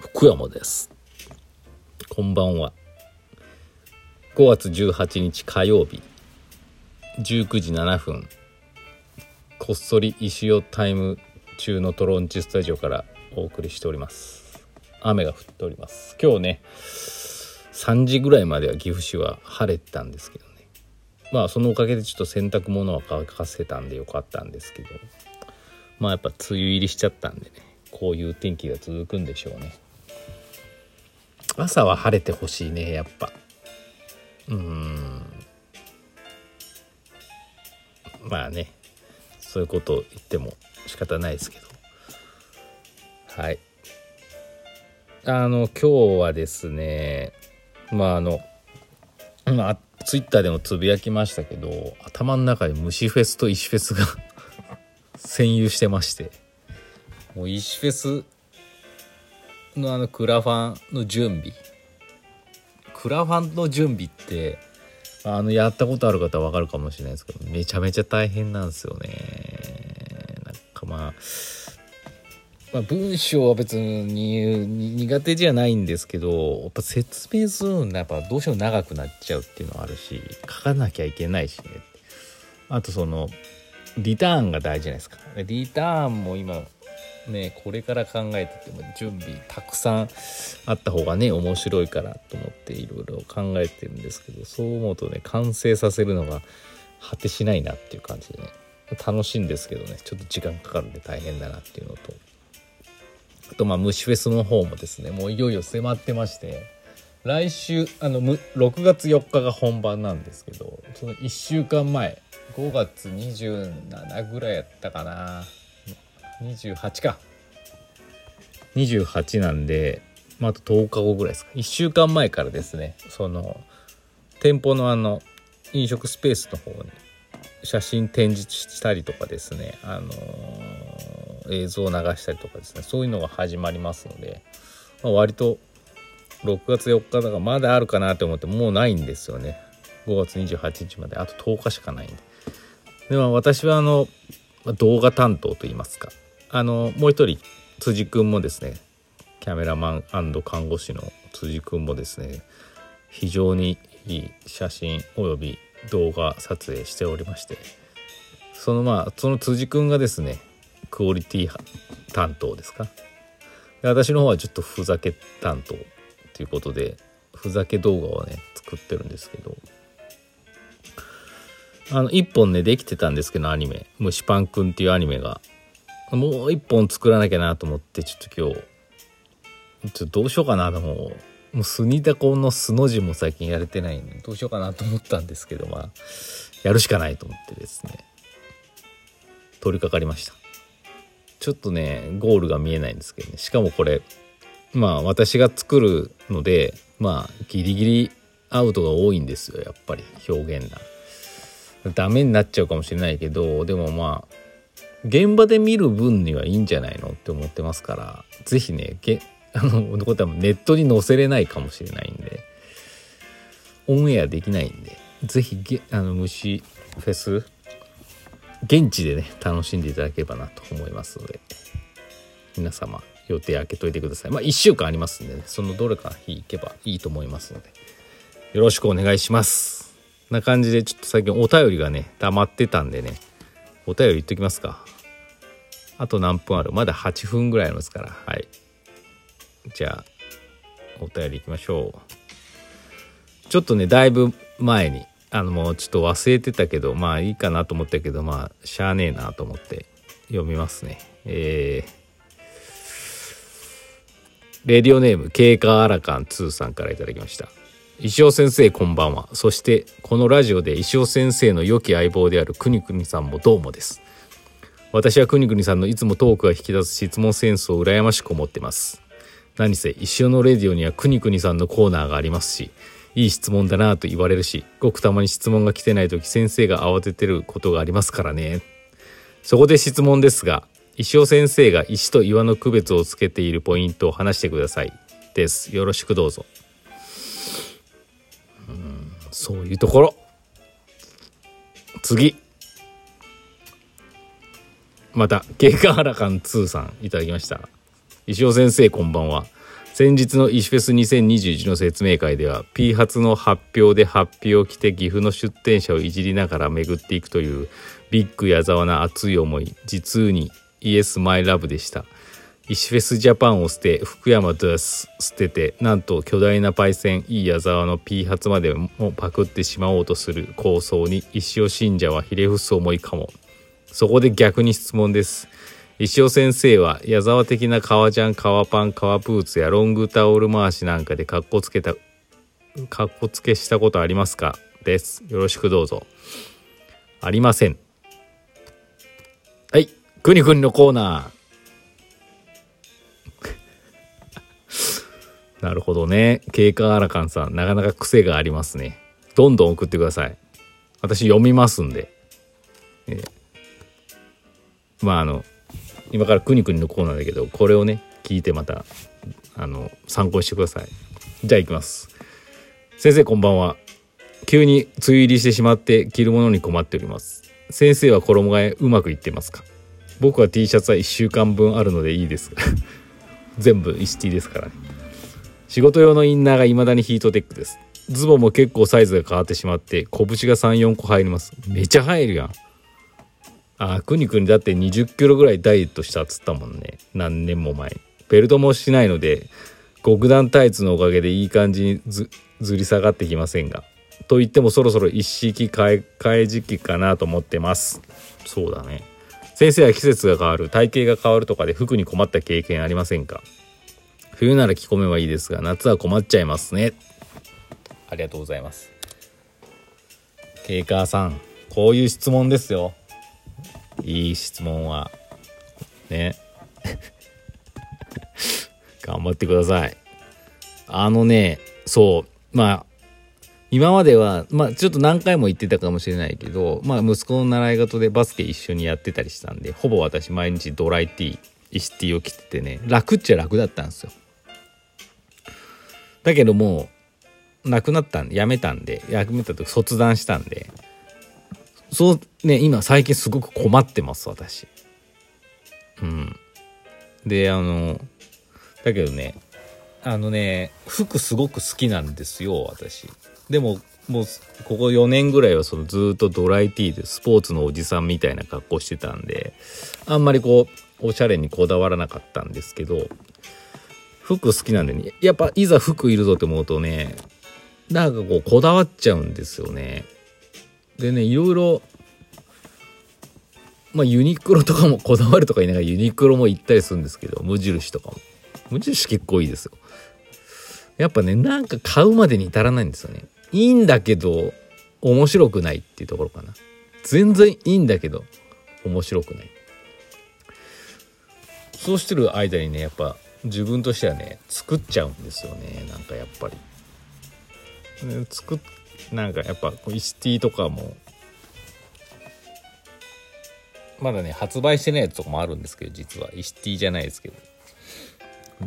福山です。こんばんは。5月18日火曜日。19時7分。こっそり石尾タイム中のトロンチスタジオからお送りしております。雨が降っております。今日ね3時ぐらいまでは岐阜市は晴れてたんですけどね。まあそのおかげでちょっと洗濯物は乾かせたんでよかったんですけど。まあやっぱ梅雨入りしちゃったんでね。こういう天気が続くんでしょうね。朝は晴れてほしいねやっぱ。うん。まあね。そういうことを言っても仕方ないですけど。はい。あの今日はですねまああのまあツイッターでもつぶやきましたけど頭の中で虫フェスと石フェスが 占有してまして。もう石フェスのあのクラファンの準備。クラファンの準備ってあのやったことある方は分かるかもしれないですけどめちゃめちゃ大変なんですよね。なんかまあまあ、文章は別に苦手じゃないんですけどやっぱ説明するのやっぱどうしても長くなっちゃうっていうのはあるし書かなきゃいけないしね。あとそのリターンが大事じゃないですか。リターンも今ねこれから考えてても準備たくさんあった方がね面白いからと思っていろいろ考えてるんですけどそう思うとね完成させるのが果てしないなっていう感じでね楽しいんですけどねちょっと時間かかるんで大変だなっていうのと。あとまあ虫フェスの方もですねもういよいよ迫ってまして来週あの6月4日が本番なんですけどその1週間前5月27ぐらいやったかな。28か。28なんで、まあ、あと10日後ぐらいですか。1週間前からですねその店舗のあの飲食スペースの方に写真展示したりとかですね、あのー、映像を流したりとかですねそういうのが始まりますので、まあ、割と6月4日だかまだあるかなと思ってもうないんですよね。5月28日まであと10日しかないんで。でも私はあの動画担当といいますか。あのもう一人辻君もですねキャメラマン看護師の辻君もですね非常にいい写真および動画撮影しておりましてそのまあその辻君がですねクオリティ担当ですか？で私の方はちょっとふざけ担当ということでふざけ動画をね作ってるんですけどあの1本ねできてたんですけどアニメ「虫パンくん」っていうアニメがもう一本作らなきゃなと思ってちょっと今日。ちょっとどうしようかな。ともうもうスニダコの素の字も最近やれてないんでどうしようかなと思ったんですけどまあやるしかないと思ってですね。取り掛かりました。ちょっとねゴールが見えないんですけどね。しかもこれまあ私が作るのでまあギリギリアウトが多いんですよやっぱり。表現が。ダメになっちゃうかもしれないけどでもまあ現場で見る分にはいいんじゃないのって思ってますから是非ねげ あのことはネットに載せれないかもしれないんでオンエアできないんで是非あの虫フェス現地でね楽しんでいただければなと思いますので皆様予定開けといてください。まあ1週間ありますんでねそのどれか日行けばいいと思いますのでよろしくお願いします。な感じでちょっと最近お便りがね溜まってたんでねお便り言っときますか。あと何分ある。まだ8分ぐらいありますから。はい。じゃあお便りいきましょう。ちょっとねだいぶ前にあのもうちょっと忘れてたけどまあいいかなと思ったけどまあしゃあねえなと思って読みますね。えー。レディオネーム経過アラカン2さんから頂きました。石尾先生こんばんは。そしてこのラジオで石尾先生の良き相棒であるくにくにさんもどうもです。私はくにくにさんのいつもトークが引き出す質問センスを羨ましく思ってます。何せ石尾のレディオにはくにくにさんのコーナーがありますしいい質問だなと言われるしごくたまに質問が来てない時先生が慌ててることがありますからね。そこで質問ですが石尾先生が石と岩の区別をつけているポイントを話してください。です。よろしくどうぞ。そういうところ次また、経過ハラカン2さんいただきました。石尾先生こんばんは。先日の石フェス2021の説明会では P 発の発表で発表を着て岐阜の出店者をいじりながら巡っていくというビッグ矢沢な熱い思い実にイエスマイラブでした石フェスジャパンを捨て福山ドゥス捨ててなんと巨大なパイセンいい矢沢の P 発までもパクってしまおうとする構想に石尾信者はひれ伏す思いかも。そこで逆に質問です。石尾先生は矢沢的な革ジャン革パン革ブーツやロングタオル回しなんかでかっこつけたかっこつけしたことありますか？です。よろしくどうぞ。ありません。はいくにくにのコーナー。なるほどね。経過アラカンさんなかなか癖がありますね。どんどん送ってください。私読みますんで、えーまああの今からくにくにのコーナーだけどこれをね聞いてまたあの参考にしてください。じゃあいきます。先生こんばんは。急に梅雨入りしてしまって着るものに困っております。先生は衣替えうまくいってますか？僕は T シャツは1週間分あるのでいいです。全部石 T ですからね。仕事用のインナーが未だにヒートテックです。ズボンも結構サイズが変わってしまって拳が34個入ります。めちゃ入るやん。あくにくにだって20キロぐらいダイエットしたっつったもんね。何年も前。ベルトもしないので極暖タイツのおかげでいい感じにずり下がってきませんが。と言ってもそろそろ一式買い替え時期かなと思ってます。そうだね。先生は季節が変わる。体型が変わるとかで服に困った経験ありませんか？冬なら着込めばいいですが夏は困っちゃいますね。ありがとうございます。ケイカーさんこういう質問ですよ。いい質問は。ね。頑張ってください。あのねそう。まあ今まではまあちょっと何回も言ってたかもしれないけどまあ息子の習い事でバスケ一緒にやってたりしたんでほぼ私毎日ドライティー石ティーを着ててね楽っちゃ楽だったんですよ。だけどもうなくなったんでやめたんでやめたと卒団したんでそうね今最近すごく困ってます私。うん。であのだけどねあのね服すごく好きなんですよ私。でももうここ4年ぐらいはそのずっとドライティーでスポーツのおじさんみたいな格好してたんであんまりこうおしゃれにこだわらなかったんですけど服好きなんでね。やっぱいざ服いるぞって思うとねなんかこうこだわっちゃうんですよね。でねいろいろまあユニクロとかもこだわるとか言いながらユニクロも行ったりするんですけど無印とかも。無印結構いいですよ。やっぱねなんか買うまでに至らないんですよね。いいんだけど面白くないっていうところかな。全然いいんだけど面白くない。そうしてる間にねやっぱ自分としてはね作っちゃうんですよねなんかやっぱり、作っなんかやっぱイスティーとかもまだね発売してないやつとかもあるんですけど実は。イスティーじゃないですけど。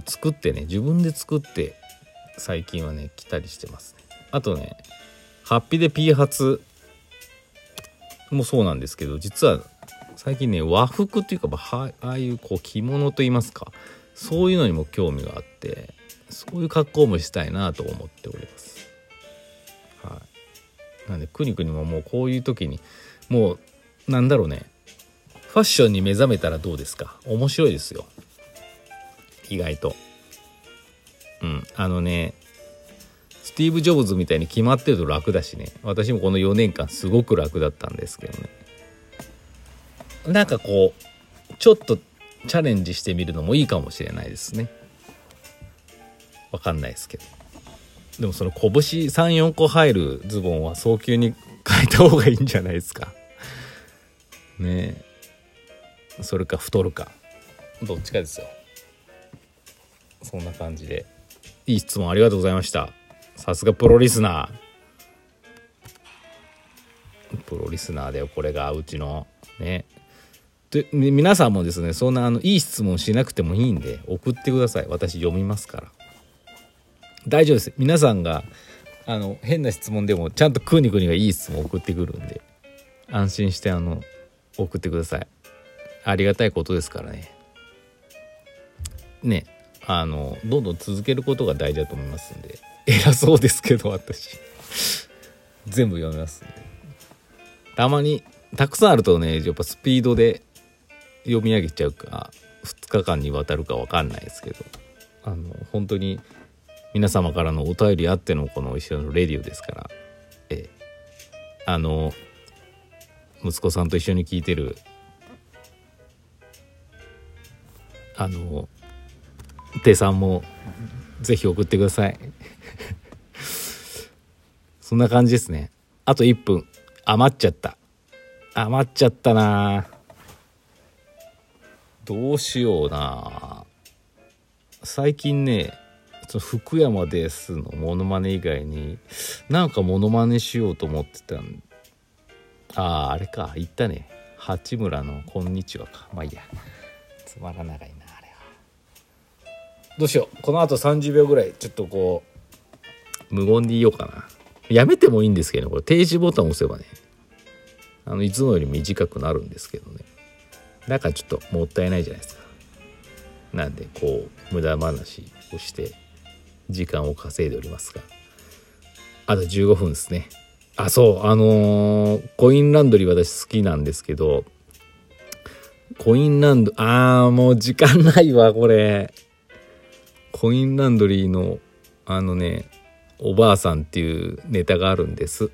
作ってね自分で作って最近はね着たりしてますね。あとねハッピーで P 発もそうなんですけど実は最近ね和服っていうかああいうこう着物といいますかそういうのにも興味があってそういう格好もしたいなと思っております。はい。なんでくにくにももうこういう時にもうなんだろうね。ファッションに目覚めたらどうですか？面白いですよ。意外と。うん。あのねスティーブ・ジョブズみたいに決まってると楽だしね。私もこの4年間すごく楽だったんですけどね。なんかこうちょっとチャレンジしてみるのもいいかもしれないですね。わかんないですけど。でもその拳34個入るズボンは早急に変えた方がいいんじゃないですか。ねえ。それか太るか。どっちかですよ。そんな感じで。いい質問ありがとうございました。さすがプロリスナー。プロリスナーだよこれが。うちの。ねで皆さんもですねそんなあのいい質問しなくてもいいんで送ってください。私読みますから。大丈夫です。皆さんがあの変な質問でもちゃんとくにくにがいい質問送ってくるんで安心してあの送ってください。ありがたいことですからね。ねあのどんどん続けることが大事だと思いますんで偉そうですけど私。全部読みますんで。たまにたくさんあるとねやっぱスピードで読み上げちゃうか2日間にわたるか分かんないですけどあの本当に皆様からのお便りあってのこの一緒のレディオですからえあの息子さんと一緒に聞いてるあの手さんもぜひ送ってください。そんな感じですね。あと1分。余っちゃった。余っちゃったなどうしような。最近ねその福山ですのモノマネ以外になんかモノマネしようと思ってたんあああれか言ったね。八村の「こんにちは」か。まあいいや。つまら長いなあれは。どうしよう。このあと30秒ぐらいちょっとこう無言でいようかな。やめてもいいんですけどねこれ。停止ボタン押せばねあのいつもより短くなるんですけどね。だかちょっともったいないじゃないですか。なんでこう無駄話をして時間を稼いでおりますが。あと15分ですね。あそうあのーコインランドリー私好きなんですけどコインランドあーもう時間ないわこれ。コインランドリーのあのねおばあさんっていうネタがあるんです。